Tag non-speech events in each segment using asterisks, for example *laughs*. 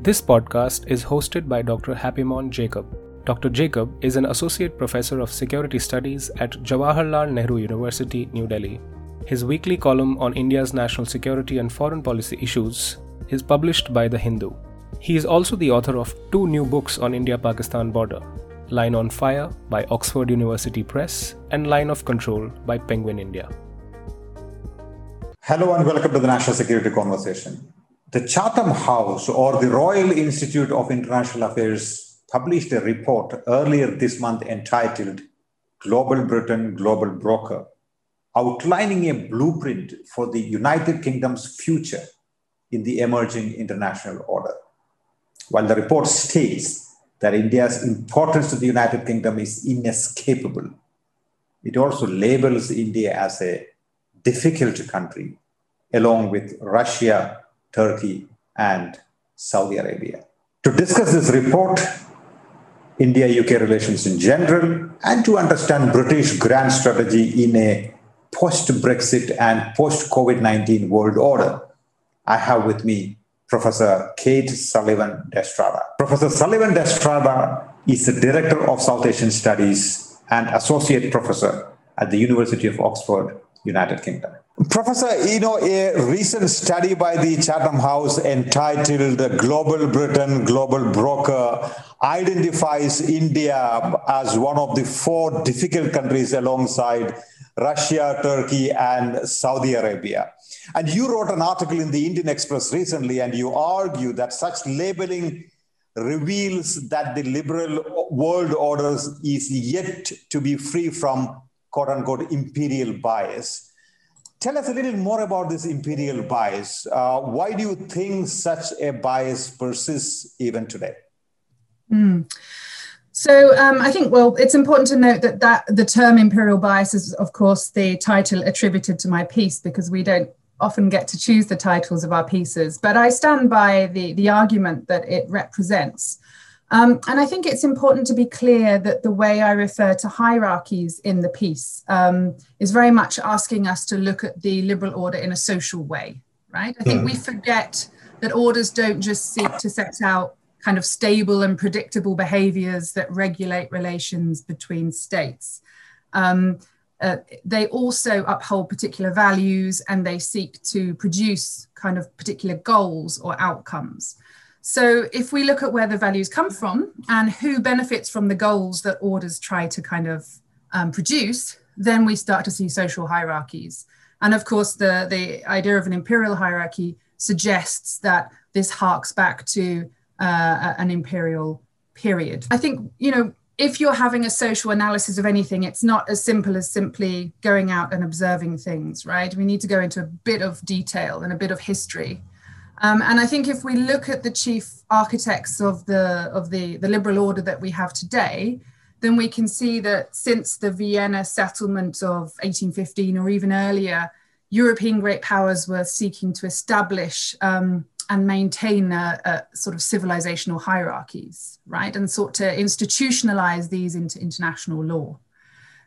This podcast is hosted by Dr. Happymon Jacob. Dr. Jacob is an associate professor of security studies at Jawaharlal Nehru University, New Delhi. His weekly column on India's national security and foreign policy issues is published by The Hindu. He is also the author of two new books on India Pakistan border Line on Fire by Oxford University Press and Line of Control by Penguin India. Hello and welcome to the National Security Conversation. The Chatham House or the Royal Institute of International Affairs published a report earlier this month entitled Global Britain, Global Broker, outlining a blueprint for the United Kingdom's future in the emerging international order. While the report states that India's importance to the United Kingdom is inescapable, it also labels India as a difficult country, along with Russia, Turkey, and Saudi Arabia. To discuss this report, India UK relations in general, and to understand British grand strategy in a post Brexit and post COVID 19 world order, I have with me Professor Kate Sullivan de Estrada. Professor Sullivan de Estrada is the Director of South Asian Studies and Associate Professor at the University of Oxford, United Kingdom. Professor, you know, a recent study by the Chatham House entitled The Global Britain, Global Broker identifies India as one of the four difficult countries alongside Russia, Turkey, and Saudi Arabia. And you wrote an article in the Indian Express recently, and you argue that such labeling reveals that the liberal world order is yet to be free from quote unquote imperial bias. Tell us a little more about this imperial bias. Uh, why do you think such a bias persists even today? Mm. So um, I think, well, it's important to note that, that the term imperial bias is, of course, the title attributed to my piece because we don't often get to choose the titles of our pieces. But I stand by the, the argument that it represents. Um, and I think it's important to be clear that the way I refer to hierarchies in the piece um, is very much asking us to look at the liberal order in a social way, right? I think we forget that orders don't just seek to set out kind of stable and predictable behaviors that regulate relations between states. Um, uh, they also uphold particular values and they seek to produce kind of particular goals or outcomes. So, if we look at where the values come from and who benefits from the goals that orders try to kind of um, produce, then we start to see social hierarchies. And of course, the, the idea of an imperial hierarchy suggests that this harks back to uh, an imperial period. I think, you know, if you're having a social analysis of anything, it's not as simple as simply going out and observing things, right? We need to go into a bit of detail and a bit of history um, and I think if we look at the chief architects of the of the, the liberal order that we have today, then we can see that since the Vienna settlement of 1815 or even earlier, European great powers were seeking to establish um, and maintain a, a sort of civilizational hierarchies, right, and sought to institutionalize these into international law.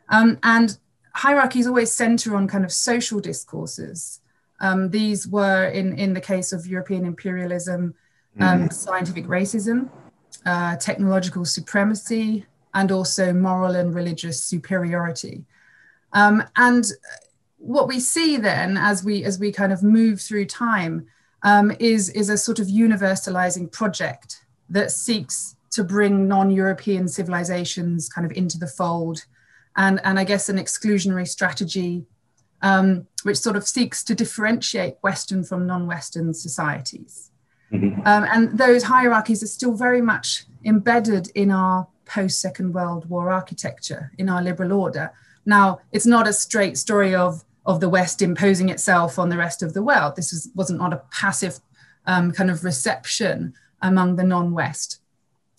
Um, and hierarchies always center on kind of social discourses um, these were, in, in the case of European imperialism, um, mm. scientific racism, uh, technological supremacy, and also moral and religious superiority. Um, and what we see then, as we as we kind of move through time, um, is is a sort of universalizing project that seeks to bring non-European civilizations kind of into the fold, and and I guess an exclusionary strategy um, which sort of seeks to differentiate Western from non Western societies. Mm-hmm. Um, and those hierarchies are still very much embedded in our post Second World War architecture, in our liberal order. Now, it's not a straight story of, of the West imposing itself on the rest of the world. This was, wasn't not a passive um, kind of reception among the non West.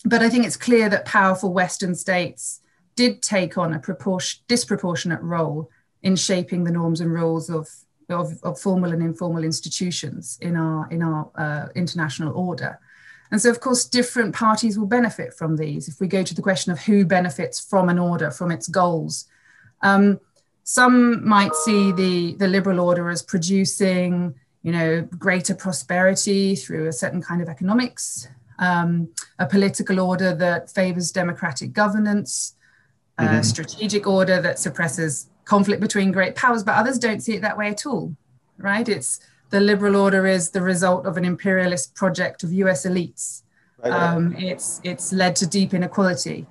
But I think it's clear that powerful Western states did take on a proportion, disproportionate role in shaping the norms and rules of, of, of formal and informal institutions in our, in our uh, international order. And so, of course, different parties will benefit from these. If we go to the question of who benefits from an order, from its goals, um, some might see the, the liberal order as producing, you know, greater prosperity through a certain kind of economics. um, a political order that favors democratic governance, mm-hmm. a strategic order that suppresses conflict between great powers, but others don't see it that way at all, right? It's the liberal order is the result of an imperialist project of US elites. Right, Um, it's, it's led to deep inequality.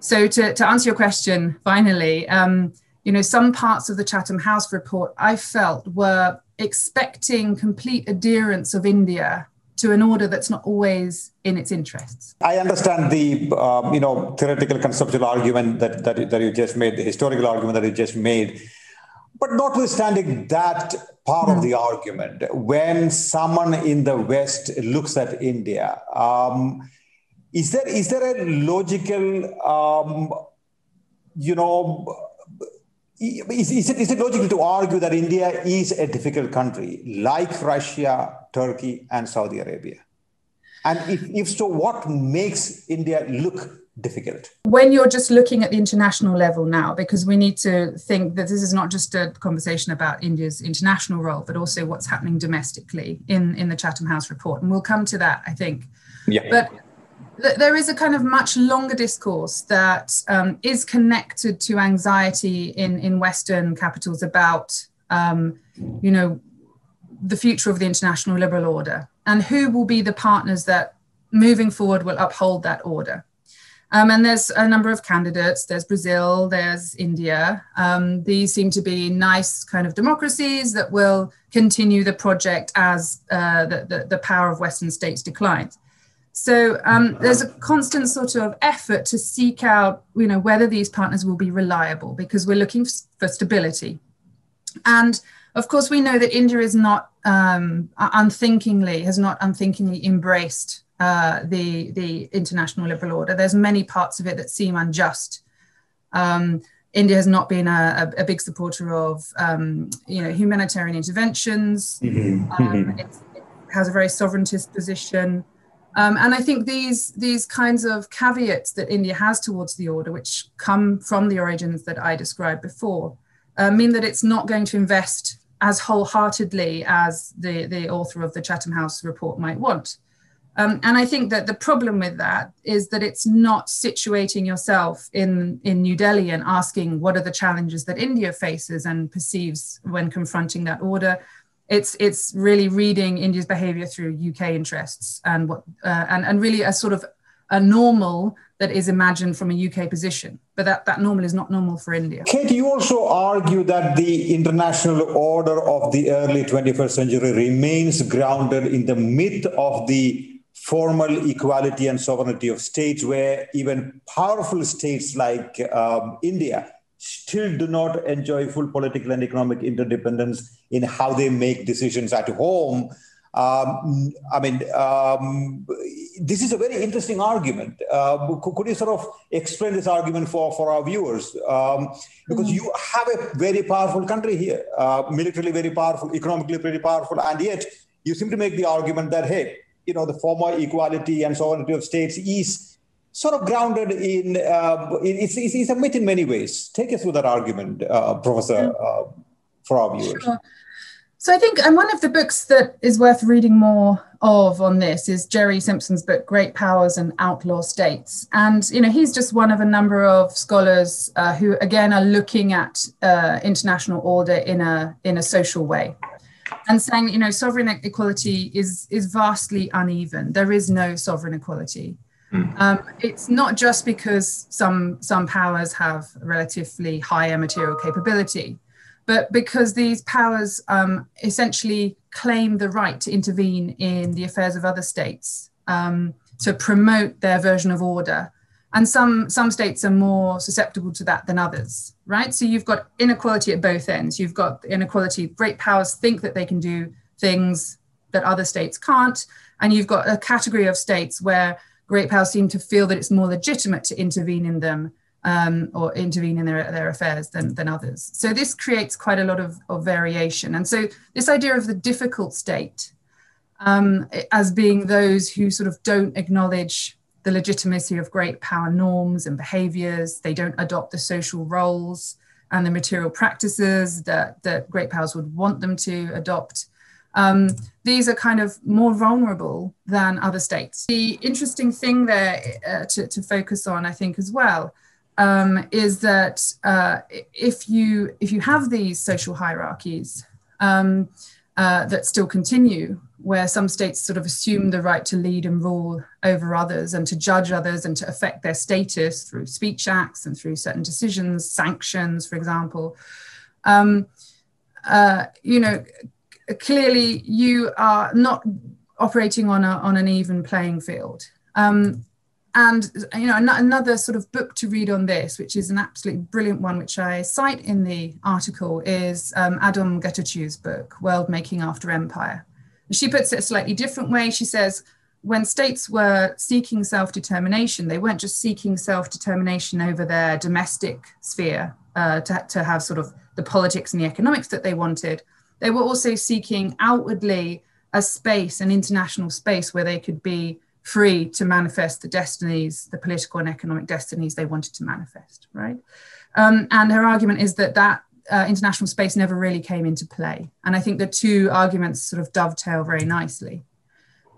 So to, to answer your question, finally, um, you know, some parts of the Chatham House report I felt were expecting complete adherence of India to an order that's not always in its interests. I understand the um, you know theoretical conceptual argument that, that that you just made, the historical argument that you just made, but notwithstanding that part mm. of hmm. the argument, when someone in the West looks at India, um, is there is there a logical um, you know is, is, it, is it logical to argue that India is a difficult country like Russia, Turkey, and Saudi Arabia? And if, if so, what makes India look difficult? When you're just looking at the international level now, because we need to think that this is not just a conversation about India's international role, but also what's happening domestically in, in the Chatham House report. And we'll come to that, I think. Yeah. But there is a kind of much longer discourse that um, is connected to anxiety in, in Western capitals about, um, you know, the future of the international liberal order and who will be the partners that moving forward will uphold that order. Um, and there's a number of candidates. There's Brazil, there's India. Um, these seem to be nice kind of democracies that will continue the project as uh, the, the, the power of Western states declines. So um, there's a constant sort of effort to seek out, you know, whether these partners will be reliable because we're looking for stability. And of course, we know that India is not um, unthinkingly has not unthinkingly embraced uh, the the international liberal order. There's many parts of it that seem unjust. Um, India has not been a, a, a big supporter of um, you know humanitarian interventions. Mm-hmm. Um, it has a very sovereigntist position. Um, and I think these these kinds of caveats that India has towards the order, which come from the origins that I described before, uh, mean that it's not going to invest as wholeheartedly as the, the author of the Chatham House report might want. Um, and I think that the problem with that is that it's not situating yourself in, in New Delhi and asking what are the challenges that India faces and perceives when confronting that order, it's it's really reading India's behavior through UK interests and what uh, and and really a sort of a normal that is imagined from a UK position, but that that normal is not normal for India. Kate, you also argue that the international order of the early 21st century remains grounded in the myth of the formal equality and sovereignty of states, where even powerful states like um, India still do not enjoy full political and economic interdependence in how they make decisions at home. Um, I mean, um, this is a very interesting argument. Uh, could you sort of explain this argument for, for our viewers? Um, because mm-hmm. you have a very powerful country here, uh, militarily very powerful, economically very powerful, and yet you seem to make the argument that, hey, you know, the former equality and sovereignty of states is sort of grounded in, uh, it's, it's, it's, a myth in many ways. Take us through that argument, uh, Professor, uh, for our viewers. Sure. So I think, and one of the books that is worth reading more of on this is Gerry Simpson's book, Great Powers and Outlaw States. And, you know, he's just one of a number of scholars uh, who, again, are looking at uh, international order in a, in a social way and saying, you know, sovereign equality is, is vastly uneven. There is no sovereign equality. Mm. Um, it's not just because some some powers have relatively higher material capability, but because these powers um, essentially claim the right to intervene in the affairs of other states um, to promote their version of order. And some some states are more susceptible to that than others, right? So you've got inequality at both ends. You've got inequality. Great powers think that they can do things that other states can't, and you've got a category of states where great powers seem to feel that it's more legitimate to intervene in them um, or intervene in their, their affairs than, than others. So this creates quite a lot of, of variation. And so this idea of the difficult state um, as being those who sort of don't acknowledge the legitimacy of great power norms and behaviors, they don't adopt the social roles and the material practices that, that great powers would want them to adopt. Um, these are kind of more vulnerable than other states. The interesting thing there uh, to, to, focus on, I think, as well, um, is that uh, if you if you have these social hierarchies um, uh, that still continue, where some states sort of assume the right to lead and rule over others and to judge others and to affect their status through speech acts and through certain decisions, sanctions, for example. Um, uh, you know, clearly you are not operating on, a, on an even playing field. Um, and you know another sort of book to read on this which is an absolutely brilliant one which i cite in the article is um, Adom Getachew's book world making after empire she puts it a slightly different way. She says, when states were seeking self determination, they weren't just seeking self determination over their domestic sphere uh, to, to have sort of the politics and the economics that they wanted. They were also seeking outwardly a space, an international space where they could be free to manifest the destinies, the political and economic destinies they wanted to manifest, right? Um, and her argument is that that uh, international space never really came into play. And I think the two arguments sort of dovetail very nicely.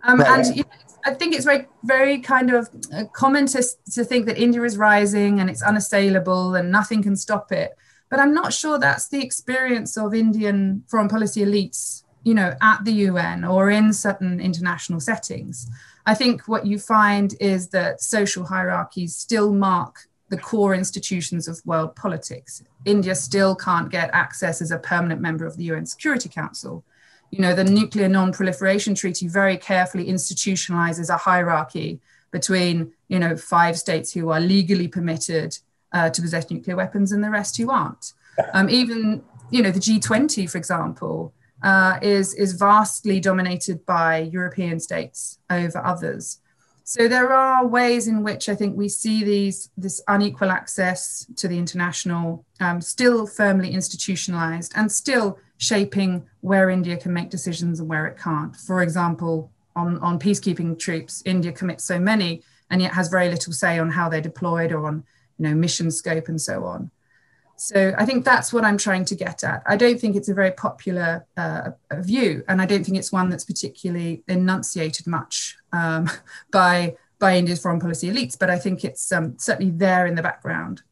Um, right. And you know, I think it's very, very kind of uh, common to, to think that India is rising and it's unassailable and nothing can stop it. But I'm not sure that's the experience of Indian foreign policy elites, you know, at the UN or in certain international settings. I think what you find is that social hierarchies still mark the core institutions of world politics. India still can't get access as a permanent member of the UN Security Council. You know, the Nuclear Non-Proliferation Treaty very carefully institutionalizes a hierarchy between, you know, five states who are legally permitted uh, to possess nuclear weapons and the rest who aren't. Um, even, you know, the G20, for example, uh, is, is vastly dominated by European states over others. So there are ways in which I think we see these this unequal access to the international um, still firmly institutionalized and still shaping where India can make decisions and where it can't. For example, on, on peacekeeping troops, India commits so many and yet has very little say on how they're deployed or on you know mission scope and so on. So I think that's what I'm trying to get at. I don't think it's a very popular uh, view, and I don't think it's one that's particularly enunciated much um, *laughs* by by India's foreign policy elites. But I think it's um, certainly there in the background.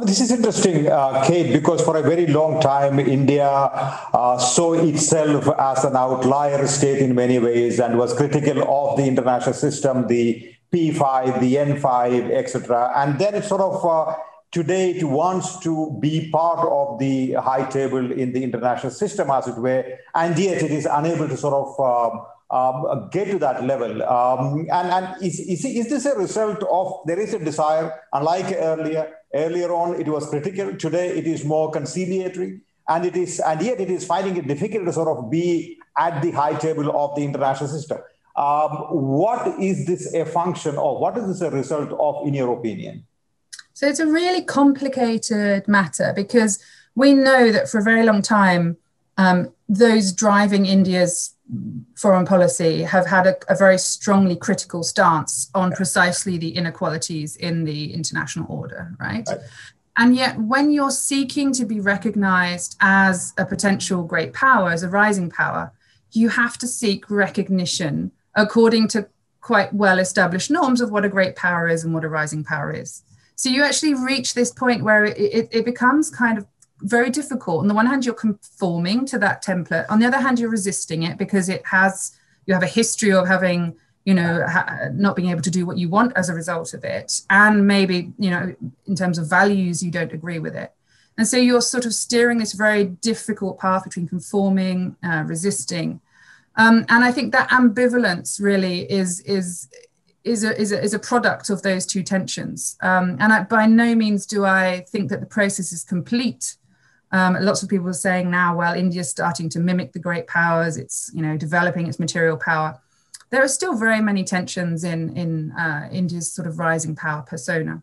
This is interesting, uh, Kate, because for a very long time, India uh, saw itself as an outlier state in many ways and was critical of the international system, the P5, the N5, etc. And then it sort of uh, today it wants to be part of the high table in the international system, as it were, and yet it is unable to sort of um, um, get to that level. Um, and and is, is, is this a result of there is a desire, unlike earlier, earlier on it was critical, today it is more conciliatory, and it is and yet it is finding it difficult to sort of be at the high table of the international system. Um, what is this a function of? What is this a result of, in your opinion? So it's a really complicated matter because we know that for a very long time, um, those driving India's foreign policy have had a, a, very strongly critical stance on precisely the inequalities in the international order, right? right? And yet, when you're seeking to be recognized as a potential great power, as a rising power, you have to seek recognition according to quite well established norms of what a great power is and what a rising power is. So you actually reach this point where it, it, it becomes kind of very difficult. On the one hand, you're conforming to that template. On the other hand, you're resisting it because it has you have a history of having you know ha- not being able to do what you want as a result of it, and maybe you know in terms of values you don't agree with it. And so you're sort of steering this very difficult path between conforming, uh, resisting, um, and I think that ambivalence really is is is a, is a, is a product of those two tensions. Um, and I, by no means do I think that the process is complete. Um, lots of people are saying now, well, India's starting to mimic the great powers. It's you know developing its material power. There are still very many tensions in in uh, India's sort of rising power persona.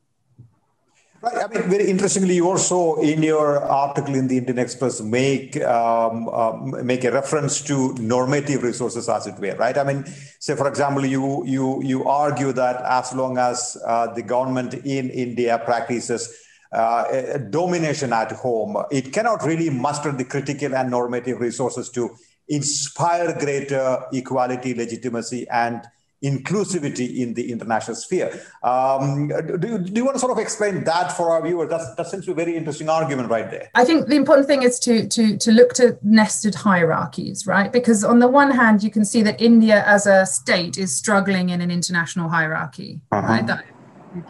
Right. I mean, very interestingly, you also in your article in the Indian Express make um, um, make a reference to normative resources, as it were. Right. I mean, say for example, you you you argue that as long as uh, the government in India practices uh, domination at home, it cannot really muster the critical and normative resources to inspire greater equality, legitimacy, and inclusivity in the international sphere. Um, do, you, do you want to sort of explain that for our viewers? That's, that seems to be a very interesting argument right there. I think the important thing is to, to, to look to nested hierarchies, right? Because on the one hand, you can see that India as a state is struggling in an international hierarchy, uh-huh. right? That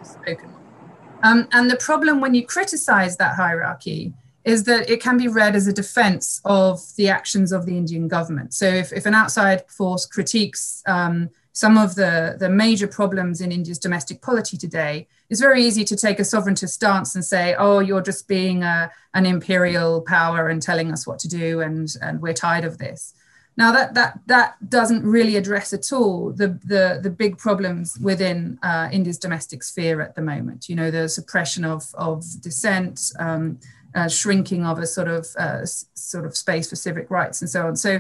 spoken um, and the problem when you criticize that hierarchy is that it can be read as a defense of the actions of the Indian government. So if, if an outside force critiques um, some of the, the major problems in India's domestic polity today, it's very easy to take a sovereigntist stance and say, oh, you're just being a, an imperial power and telling us what to do, and, and we're tired of this. Now that that that doesn't really address at all the the, the big problems within uh, India's domestic sphere at the moment. You know, the suppression of of dissent, um, uh, shrinking of a sort of uh, sort of space for civic rights, and so on. So,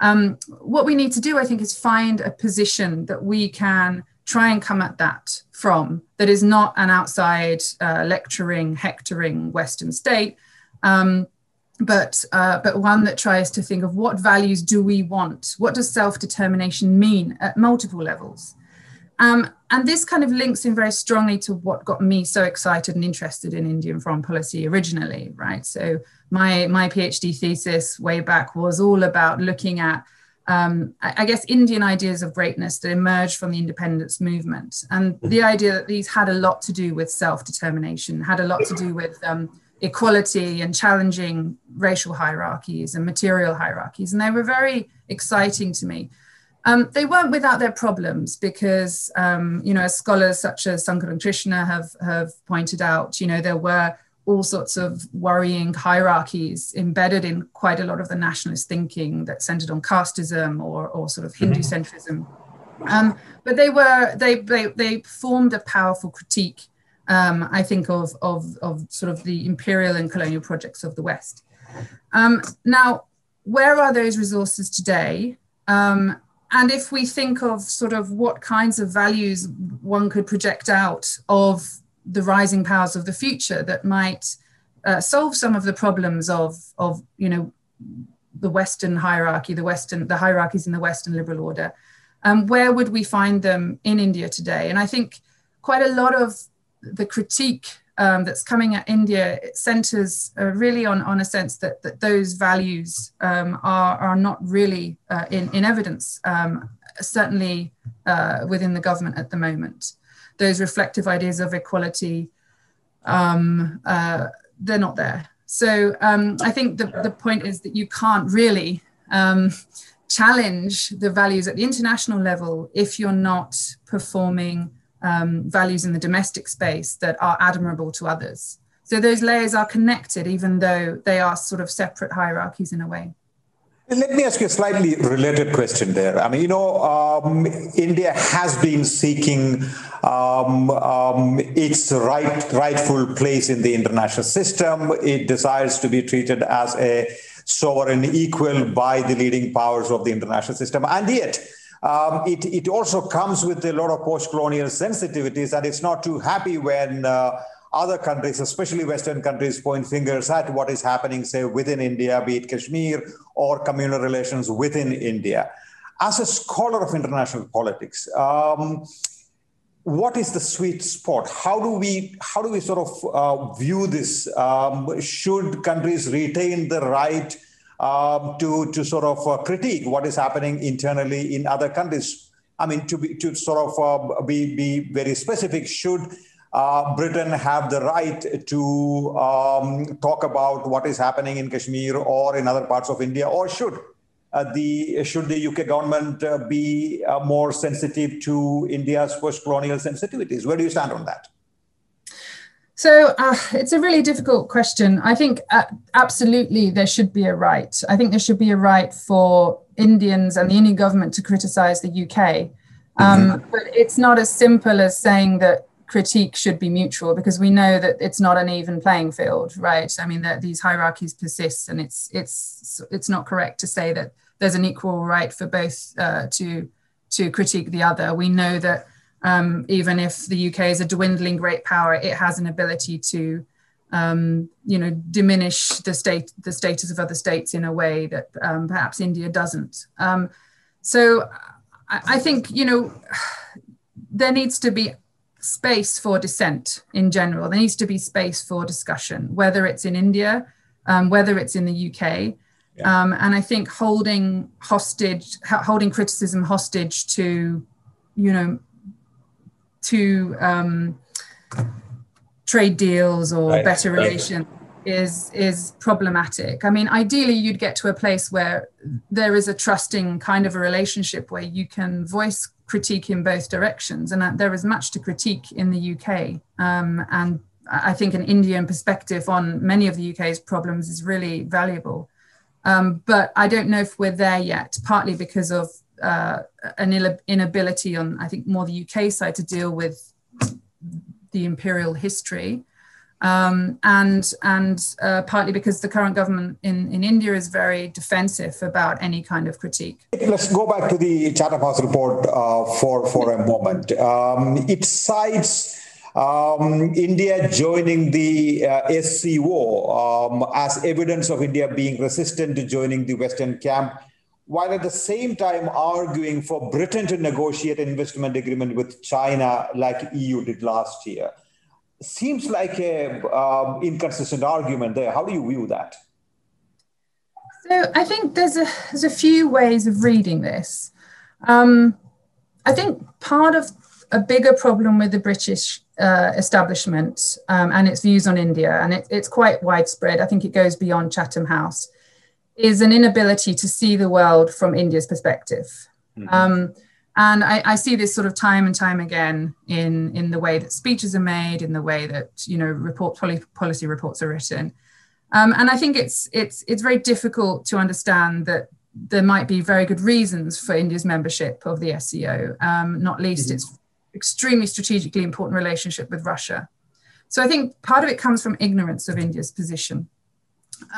um, what we need to do, I think, is find a position that we can try and come at that from that is not an outside uh, lecturing, hectoring Western state. Um, but uh, but one that tries to think of what values do we want? What does self-determination mean at multiple levels? Um, and this kind of links in very strongly to what got me so excited and interested in Indian foreign policy originally, right? So my my PhD thesis way back was all about looking at um, I guess Indian ideas of greatness that emerged from the independence movement, and the idea that these had a lot to do with self-determination, had a lot to do with um, equality and challenging racial hierarchies and material hierarchies. And they were very exciting to me. Um, they weren't without their problems because, um, you know, as scholars such as Sankaran Krishna have, have pointed out, you know, there were all sorts of worrying hierarchies embedded in quite a lot of the nationalist thinking that centered on casteism or, or sort of Hindu centrism. Um, but they were, they, they, they formed a powerful critique um, I think of, of, of sort of the imperial and colonial projects of the West. Um, now, where are those resources today? And if we think of sort of what kinds of values one could project out of the rising powers of the future that might uh, solve some of the problems of, of, you know, the Western hierarchy, the Western, the hierarchies in the Western liberal order, um, where would we find them in India today? And I think quite a lot of the critique um, that's coming at India centers uh, really on, on a sense that, that those values um, are, are not really uh, in, in evidence, um, certainly uh, within the government at the moment. Those reflective ideas of equality, um, uh, they're not there. So um, I think the, the point is that you can't really um, challenge the values at the international level if you're not performing um, values in the domestic space that are admirable to others. So those layers are connected, even though they are sort of separate hierarchies in a way. Let me ask you a slightly related question there. I mean, you know, um, India has been seeking um, um, its right, rightful place in the international system. It desires to be treated as a sovereign equal by the leading powers of the international system. And yet, um, it, it also comes with a lot of post-colonial sensitivities and it's not too happy when uh, other countries, especially Western countries, point fingers at what is happening, say, within India, be it Kashmir or communal relations within India. As a scholar of international politics, um, what is the sweet spot? How do we how do we sort of uh, view this? Um, should countries retain the right um, to, to sort of uh, critique what is happening internally in other countries. I mean, to, be, to sort of uh, be, be very specific, should uh, Britain have the right to um, talk about what is happening in Kashmir or in other parts of India, or should uh, the should the UK government uh, be uh, more sensitive to India's post-colonial sensitivities? Where do you stand on that? So uh, it's a really difficult question. I think uh, absolutely there should be a right. I think there should be a right for Indians and the Indian government to criticize the UK. Um, mm-hmm. But it's not as simple as saying that critique should be mutual because we know that it's not an even playing field, right? I mean that these hierarchies persist, and it's it's it's not correct to say that there's an equal right for both uh, to to critique the other. We know that um, even if the UK is a dwindling great power, it has an ability to um, you know, diminish the state, the status of other states in a way that um, perhaps India doesn't. Um, so I, I, think, you know, there needs to be space for dissent in general. There needs to be space for discussion, whether it's in India, um, whether it's in the UK. Yeah. Um, and I think holding hostage, holding criticism hostage to, you know, to um, trade deals or right. better relations is is problematic. I mean, ideally, you'd get to a place where there is a trusting kind of a relationship where you can voice critique in both directions, and there is much to critique in the UK. Um, and I think an Indian perspective on many of the UK's problems is really valuable. Um, but I don't know if we're there yet, partly because of uh, an inability on, I think, more the UK side to deal with the imperial history. Um, and and uh, partly because the current government in, in India is very defensive about any kind of critique. Let's go back to the Chatham House report uh, for, for a moment. Um, it cites um, India joining the uh, SCO um, as evidence of India being resistant to joining the Western camp, while at the same time arguing for Britain to negotiate an investment agreement with China like EU did last year. Seems like a um, inconsistent argument there. How do you view that? So I think there's a there's a few ways of reading this. Um, I think part of a bigger problem with the British uh, establishment um, and its views on India, and it, it's quite widespread. I think it goes beyond Chatham House, is an inability to see the world from India's perspective. Mm-hmm. Um, and I, I, see this sort of time and time again in, in the way that speeches are made, in the way that you know report policy reports are written. Um, and I think it's it's it's very difficult to understand that there might be very good reasons for India's membership of the SCO, um, not least mm-hmm. its extremely strategically important relationship with Russia. So I think part of it comes from ignorance of India's position.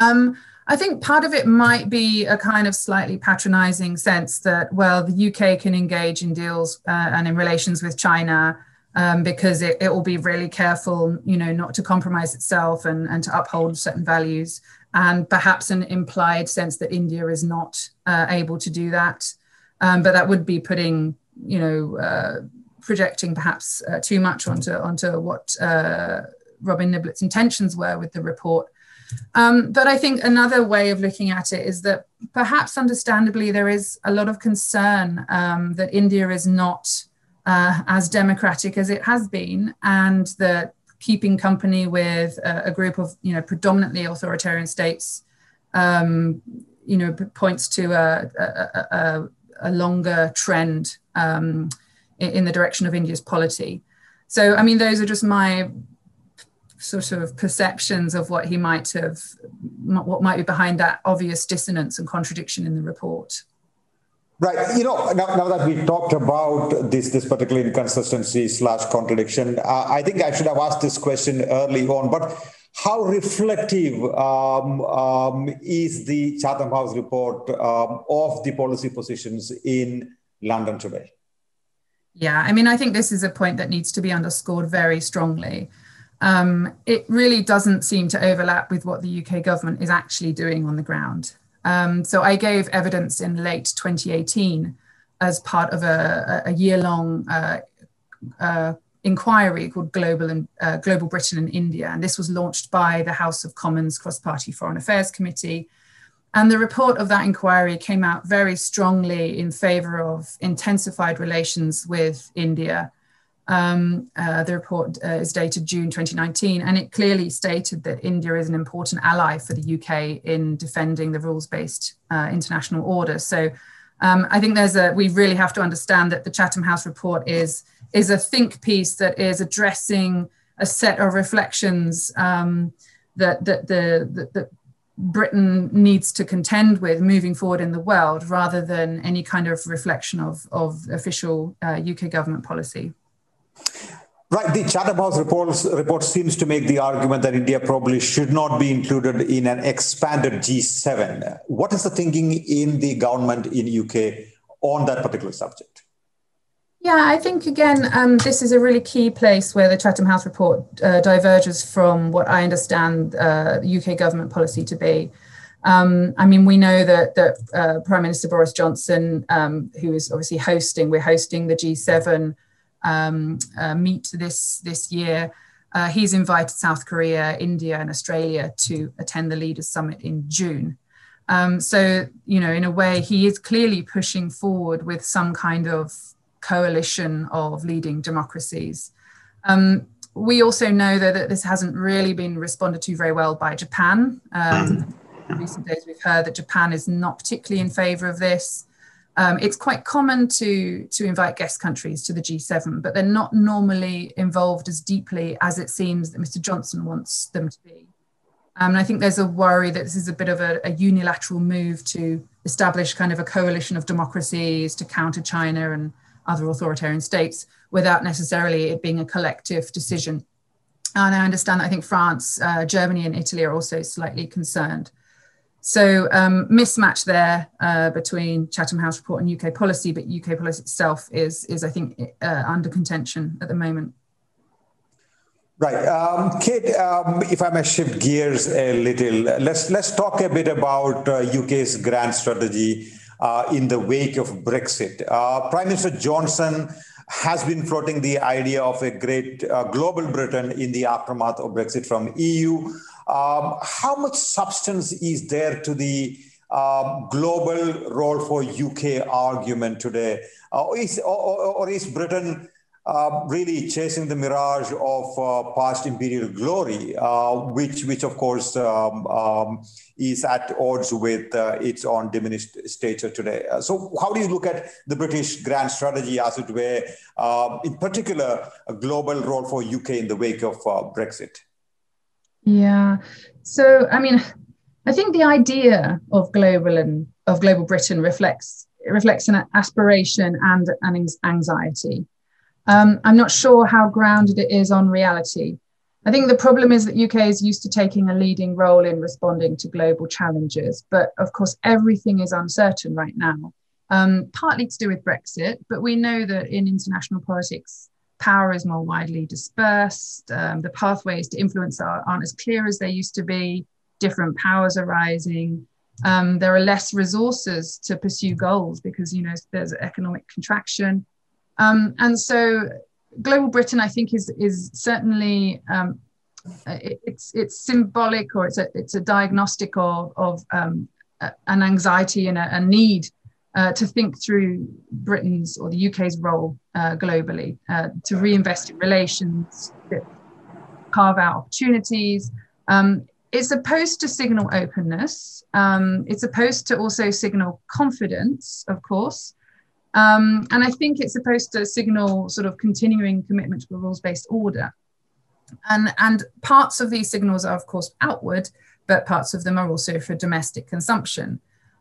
Um, I think part of it might be a kind of slightly patronizing sense that, well, the UK can engage in deals uh, and in relations with China um, because it, it will be really careful, you know, not to compromise itself and, and to uphold certain values. And perhaps an implied sense that India is not uh, able to do that. Um, but that would be putting, you know, uh, projecting perhaps uh, too much onto onto what uh, Robin Niblett's intentions were with the report. Um, but I think another way of looking at it is that perhaps understandably there is a lot of concern um, that India is not uh, as democratic as it has been, and that keeping company with a, a group of you know predominantly authoritarian states, um, you know, points to a, a, a, a longer trend um, in, in the direction of India's polity. So, I mean, those are just my sort of perceptions of what he might have, what might be behind that obvious dissonance and contradiction in the report. Right. You know, now, now that we talked about this this particular inconsistency slash contradiction, uh, I think I should have asked this question early on. But how reflective um, um, is the Chatham House report um, of the policy positions in London today? Yeah, I mean, I think this is a point that needs to be underscored very strongly. Um, it really doesn't seem to overlap with what the UK government is actually doing on the ground. Um, so I gave evidence in late 2018 as part of a, a year long uh, uh, inquiry called Global, and, uh, Global Britain and India. And this was launched by the House of Commons Cross Party Foreign Affairs Committee and the report of that inquiry came out very strongly in favor of intensified relations with India. Um, uh, the report uh, is dated June 2019, and it clearly stated that India is an important ally for the UK in defending the rules based uh, international order. So um, I think there's a, we really have to understand that the Chatham House report is, is a think piece that is addressing a set of reflections um, that, that, the, that Britain needs to contend with moving forward in the world rather than any kind of reflection of, of official uh, UK government policy. Right. The Chatham House report seems to make the argument that India probably should not be included in an expanded G7. What is the thinking in the government in UK on that particular subject? Yeah, I think again, um, this is a really key place where the Chatham House report uh, diverges from what I understand uh, UK government policy to be. Um, I mean, we know that that uh, Prime Minister Boris Johnson, um, who is obviously hosting, we're hosting the G7 um, uh, meet this this year. Uh, he's invited South Korea, India, and Australia to attend the Leaders Summit in June. Um, so, you know, in a way, he is clearly pushing forward with some kind of coalition of leading democracies. Um, we also know that, that, this hasn't really been responded to very well by Japan. Um, in recent days, we've heard that Japan is not particularly in favor of this. Um, it's quite common to, to invite guest countries to the G7, but they're not normally involved as deeply as it seems that Mr. Johnson wants them to be. Um, and I think there's a worry that this is a bit of a, a, unilateral move to establish kind of a coalition of democracies to counter China and other authoritarian states without necessarily it being a collective decision. And I understand that I think France, uh, Germany, and Italy are also slightly concerned. So um, mismatch there uh, between Chatham House report and UK policy, but UK policy itself is, is I think, uh, under contention at the moment. Right, um, Kate. Um, if I may shift gears a little, let's let's talk a bit about uh, UK's grand strategy uh, in the wake of Brexit. Uh, Prime Minister Johnson has been floating the idea of a great uh, global Britain in the aftermath of Brexit from EU. Um, how much substance is there to the uh, global role for UK argument today? Uh, or, is, or, or, is Britain uh, really chasing the mirage of uh, past imperial glory, uh, which, which of course um, um, is at odds with uh, its own diminished stature today. So, how do you look at the British grand strategy, as it were, uh, in particular, a global role for UK in the wake of Brexit? Yeah. So, I mean, I think the idea of global and of global Britain reflects reflects an aspiration and an anxiety. Um, I'm not sure how grounded it is on reality. I think the problem is that UK is used to taking a leading role in responding to global challenges, but of course, everything is uncertain right now. Um, partly to do with Brexit, but we know that in international politics, power is more widely dispersed. Um, the pathways to influence are, not as clear as they used to be. Different powers are rising. Um, there are less resources to pursue goals because you know there's economic contraction. Um, and so global Britain, I think, is is certainly um, it, it's it's symbolic or it's a it's a diagnostic of of um, an anxiety and a, a need uh, to think through Britain's or the UK's role uh, globally, uh, to reinvest in relations, carve out opportunities. Um, it's supposed to signal openness. Um, it's supposed to also signal confidence, of course. Um, and I think it's supposed to signal sort of continuing commitment to a rules based order. And, and parts of these signals are, of course, outward, but parts of them are also for domestic consumption.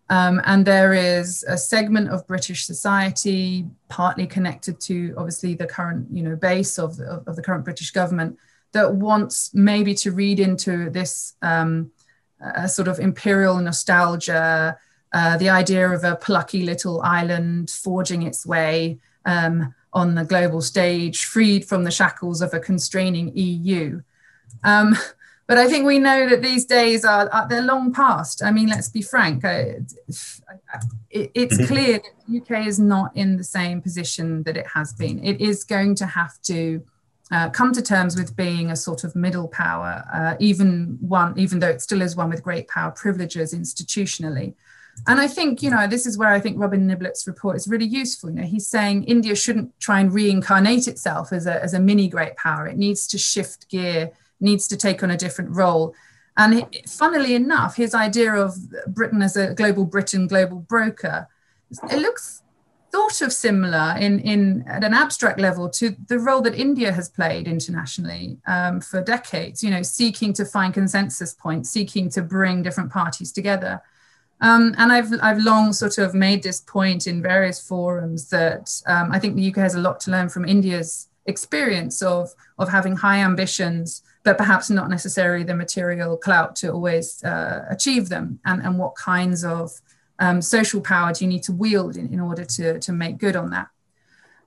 Um, and there is a segment of British society, partly connected to obviously the current, you know, base of, of, of the current British government, that wants maybe to read into this um, a sort of imperial nostalgia, uh, the idea of a plucky little island forging its way um, on the global stage, freed from the shackles of a constraining EU. Um, but I think we know that these days are, are they're long past. I mean, let's be frank. Uh, it, it's mm-hmm. clear that the UK is not in the same position that it has been. It is going to have to uh, come to terms with being a sort of middle power, uh, even one, even though it still is one with great power privileges institutionally. And I think, you know, this is where I think Robin Niblett's report is really useful. You know, he's saying India shouldn't try and reincarnate itself as a, as a mini great power. It needs to shift gear, needs to take on a different role. And funnily enough, his idea of Britain as a global Britain, global broker, it looks sort of similar in, in at an abstract level to the role that India has played internationally um, for decades, you know, seeking to find consensus points, seeking to bring different parties together. Um, and I've, I've long sort of made this point in various forums that um, I think the UK has a lot to learn from India's experience of, of having high ambitions, but perhaps not necessarily the material clout to always uh, achieve them, and, and what kinds of um, social power do you need to wield in, in order to, to make good on that.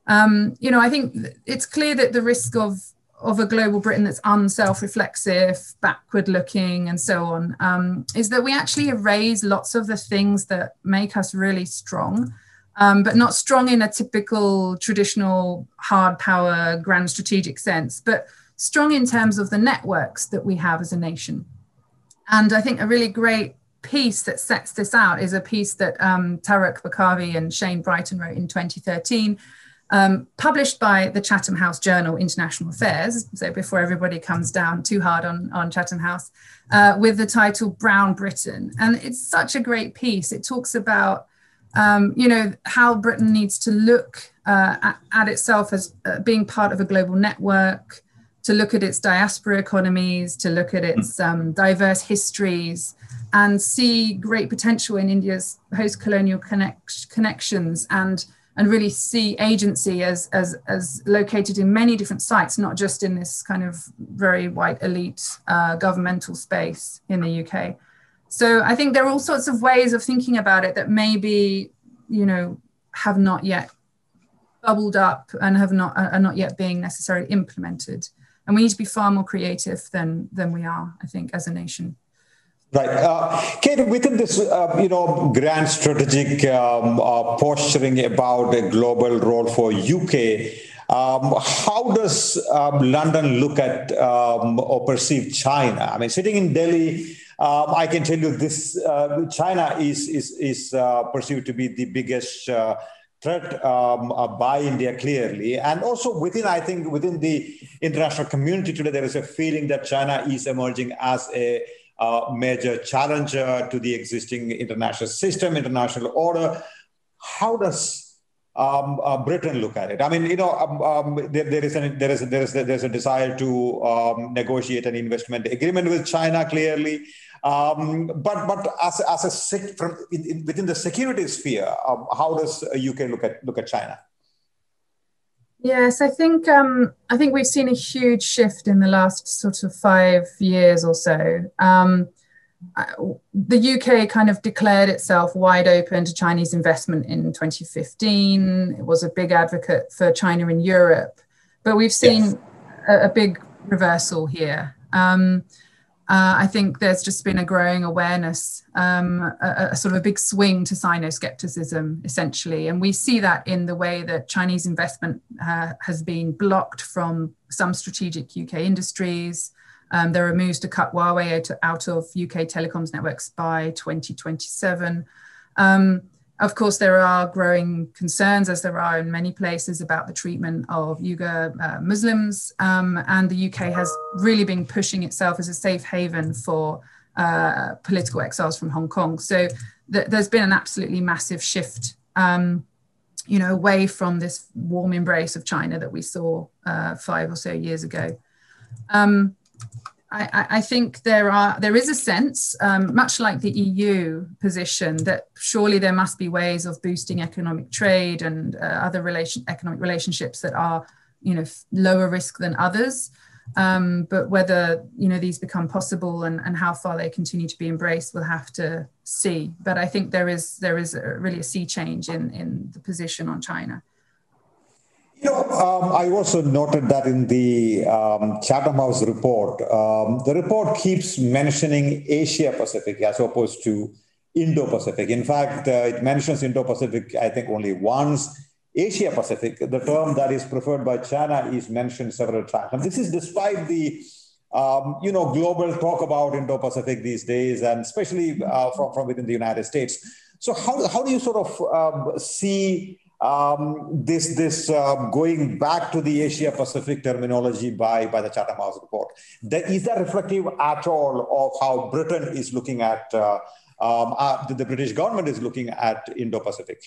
Um, you know, I think it's clear that the risk of of a global Britain that's unself-reflexive, backward-looking, and so on, um, is that we actually erase lots of the things that make us really strong, um, but not strong in a typical traditional hard power, grand strategic sense, but strong in terms of the networks that we have as a nation. And I think a really great piece that sets this out is a piece that um, Tarak Barkawi and Shane Brighton wrote in 2013 um, published by the Chatham House Journal International Affairs, so before everybody comes down too hard on, on Chatham House, uh, with the title Brown Britain. And it's such a great piece. It talks about, um, you know, how Britain needs to look uh, at, at, itself as uh, being part of a global network, to look at its diaspora economies, to look at its um, diverse histories, and see great potential in India's post colonial connect- connections and and really see agency as, as, as located in many different sites, not just in this kind of very white elite uh, governmental space in the UK. So I think there are all sorts of ways of thinking about it that maybe, you know, have not yet bubbled up and have not are not yet being necessarily implemented. And we need to be far more creative than than we are, I think, as a nation. Right. Uh, Kate, within this, uh, you know, grand strategic um, uh, posturing about a global role for UK, um, how does um, London look at um, or perceive China? I mean, sitting in Delhi, um, I can tell you this: uh, China is is is uh, perceived to be the biggest uh, threat um, uh, by India clearly. And also within, I think, within the international community today, there is a feeling that China is emerging as a uh, major challenger to the existing international system, international order. How does um, uh, Britain look at it? I mean, you know, um, um, there, there is an, there is a, there is a, there's a desire to um, negotiate an investment agreement with China clearly, um, but but as as a sec, from in, in, within the security sphere, um, how does UK look at look at China? Yes, I think um, I think we've seen a huge shift in the last sort of five years or so. Um, the UK kind of declared itself wide open to Chinese investment in 2015. It was a big advocate for China in Europe, but we've seen yes. a, a, big reversal here. Um, uh, I think there's just been a growing awareness, um, a, a, sort of a big swing to sino-skepticism, essentially, and we see that in the way that Chinese investment uh, has been blocked from some strategic UK industries. Um, there are moves to cut Huawei out, out of UK telecoms networks by 2027. Um, of course, there are growing concerns, as there are in many places, about the treatment of Uyghur uh, Muslims. Um, and the UK has really been pushing itself as a safe haven for uh, political exiles from Hong Kong. So th- there's been an absolutely massive shift, um, you know, away from this warm embrace of China that we saw uh, five or so years ago. Um, I, I, think there are there is a sense, um, much like the EU position, that surely there must be ways of boosting economic trade and uh, other relation economic relationships that are, you know, lower risk than others. Um, but whether you know these become possible and, and how far they continue to be embraced, we'll have to see. But I think there is there is a, really a sea change in in the position on China. You know, um, I also noted that in the um, Chatham House report, um, the report keeps mentioning Asia Pacific as opposed to Indo Pacific. In fact, uh, it mentions Indo Pacific, I think, only once. Asia Pacific, the term that is preferred by China, is mentioned several times. And this is despite the um, you know, global talk about Indo-Pacific these days, and especially uh, from, from within the United States. So how, how do you sort of um, see um, this this uh, going back to the Asia Pacific terminology by by the Chatham House report. That, is that reflective at all of how Britain is looking at uh, um, uh, the, the British government is looking at Indo-Pacific?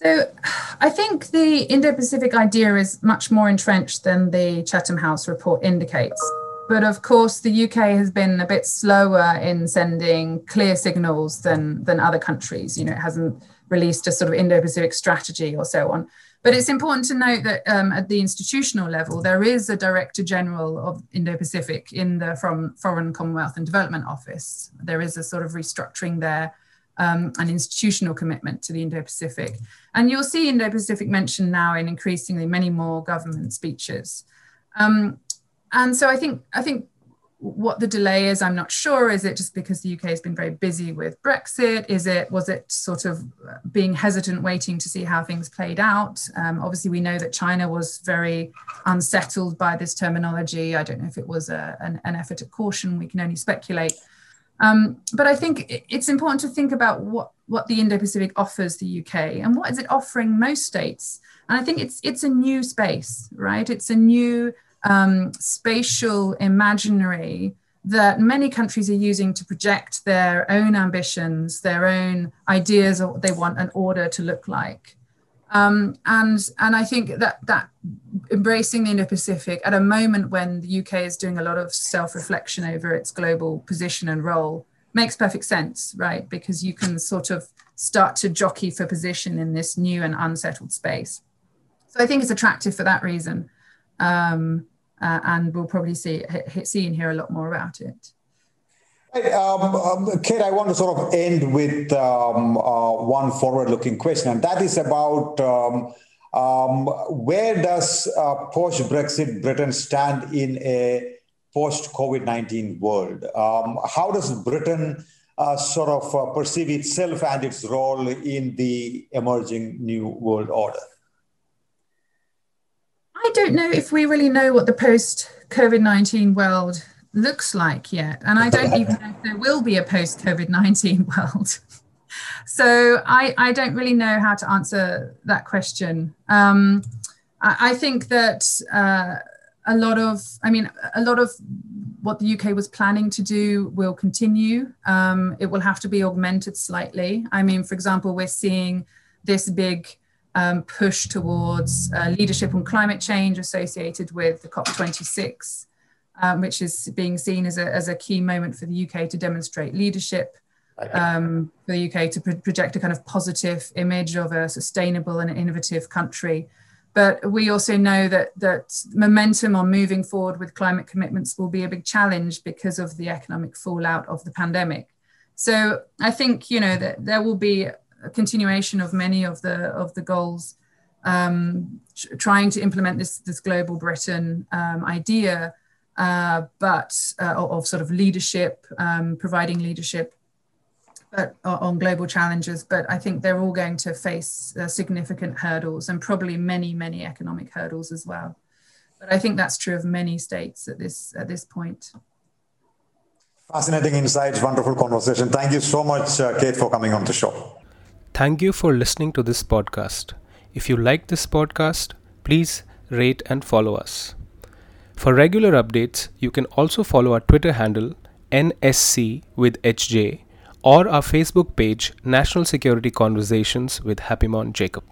So, I think the Indo Pacific idea is much more entrenched than the Chatham House report indicates. But of course, the UK has been a bit slower in sending clear signals than, than other countries. You know, it hasn't released a sort of Indo-Pacific strategy or so on. But it's important to note that um, at the institutional level, there is a Director General of Indo-Pacific in the from Foreign Commonwealth and Development Office. There is a sort of restructuring there. um, an institutional commitment to the Indo-Pacific. And you'll see Indo-Pacific mentioned now in increasingly many more government speeches. Um, and so I think I think what the delay is, I'm not sure. Is it just because the UK has been very busy with Brexit? Is it was it sort of being hesitant, waiting to see how things played out? Um, obviously, we know that China was very unsettled by this terminology. I don't know if it was a, an, an, effort at caution. We can only speculate. Um, but I think it's important to think about what what the Indo-Pacific offers the UK and what is it offering most states. And I think it's it's a new space, right? It's a new um, spatial imaginary that many countries are using to project their own ambitions, their own ideas of what they want an order to look like. Um, and and I think that that embracing the Indo-Pacific at a moment when the UK is doing a lot of self-reflection over its global position and role makes perfect sense, right? Because you can sort of start to jockey for position in this new and unsettled space. So I think it's attractive for that reason. Um, uh, and we'll probably see, see and hear a lot more about it. Um, um, Kate, I want to sort of end with um, uh, one forward-looking question, and that is about um, um where does uh, post-Brexit Britain stand in a post-COVID-19 world? Um, how does Britain uh, sort of uh, perceive itself and its role in the emerging new world order? I don't know if we really know what the post COVID 19 world looks like yet. And I don't even know if there will be a post COVID 19 *laughs* world. so I, I don't really know how to answer that question. Um, I, I, think that uh, a lot of, I mean, a lot of what the UK was planning to do will continue. Um, it will have to be augmented slightly. I mean, for example, we're seeing this big um, push towards uh, leadership on climate change associated with the COP26, um, which is being seen as a, as a key moment for the UK to demonstrate leadership, um, for the UK to pro- project a kind of positive image of a sustainable and innovative country. But we also know that, that momentum on moving forward with climate commitments will be a big challenge because of the economic fallout of the pandemic. So I think you know that there will be a continuation of many of the of the goals um, trying to implement this this global Britain um, idea, uh, but uh, of sort of leadership, um, providing leadership, but uh, on global challenges. But I think they're all going to face uh, significant hurdles and probably many many economic hurdles as well. But I think that's true of many states at this at this point. Fascinating insights, wonderful conversation. Thank you so much, uh, Kate, for coming on the show. Thank you for listening to this podcast. If you like this podcast, please rate and follow us. For regular updates, you can also follow our Twitter handle NSC with HJ or our Facebook page National Security Conversations with Happymon Jacob.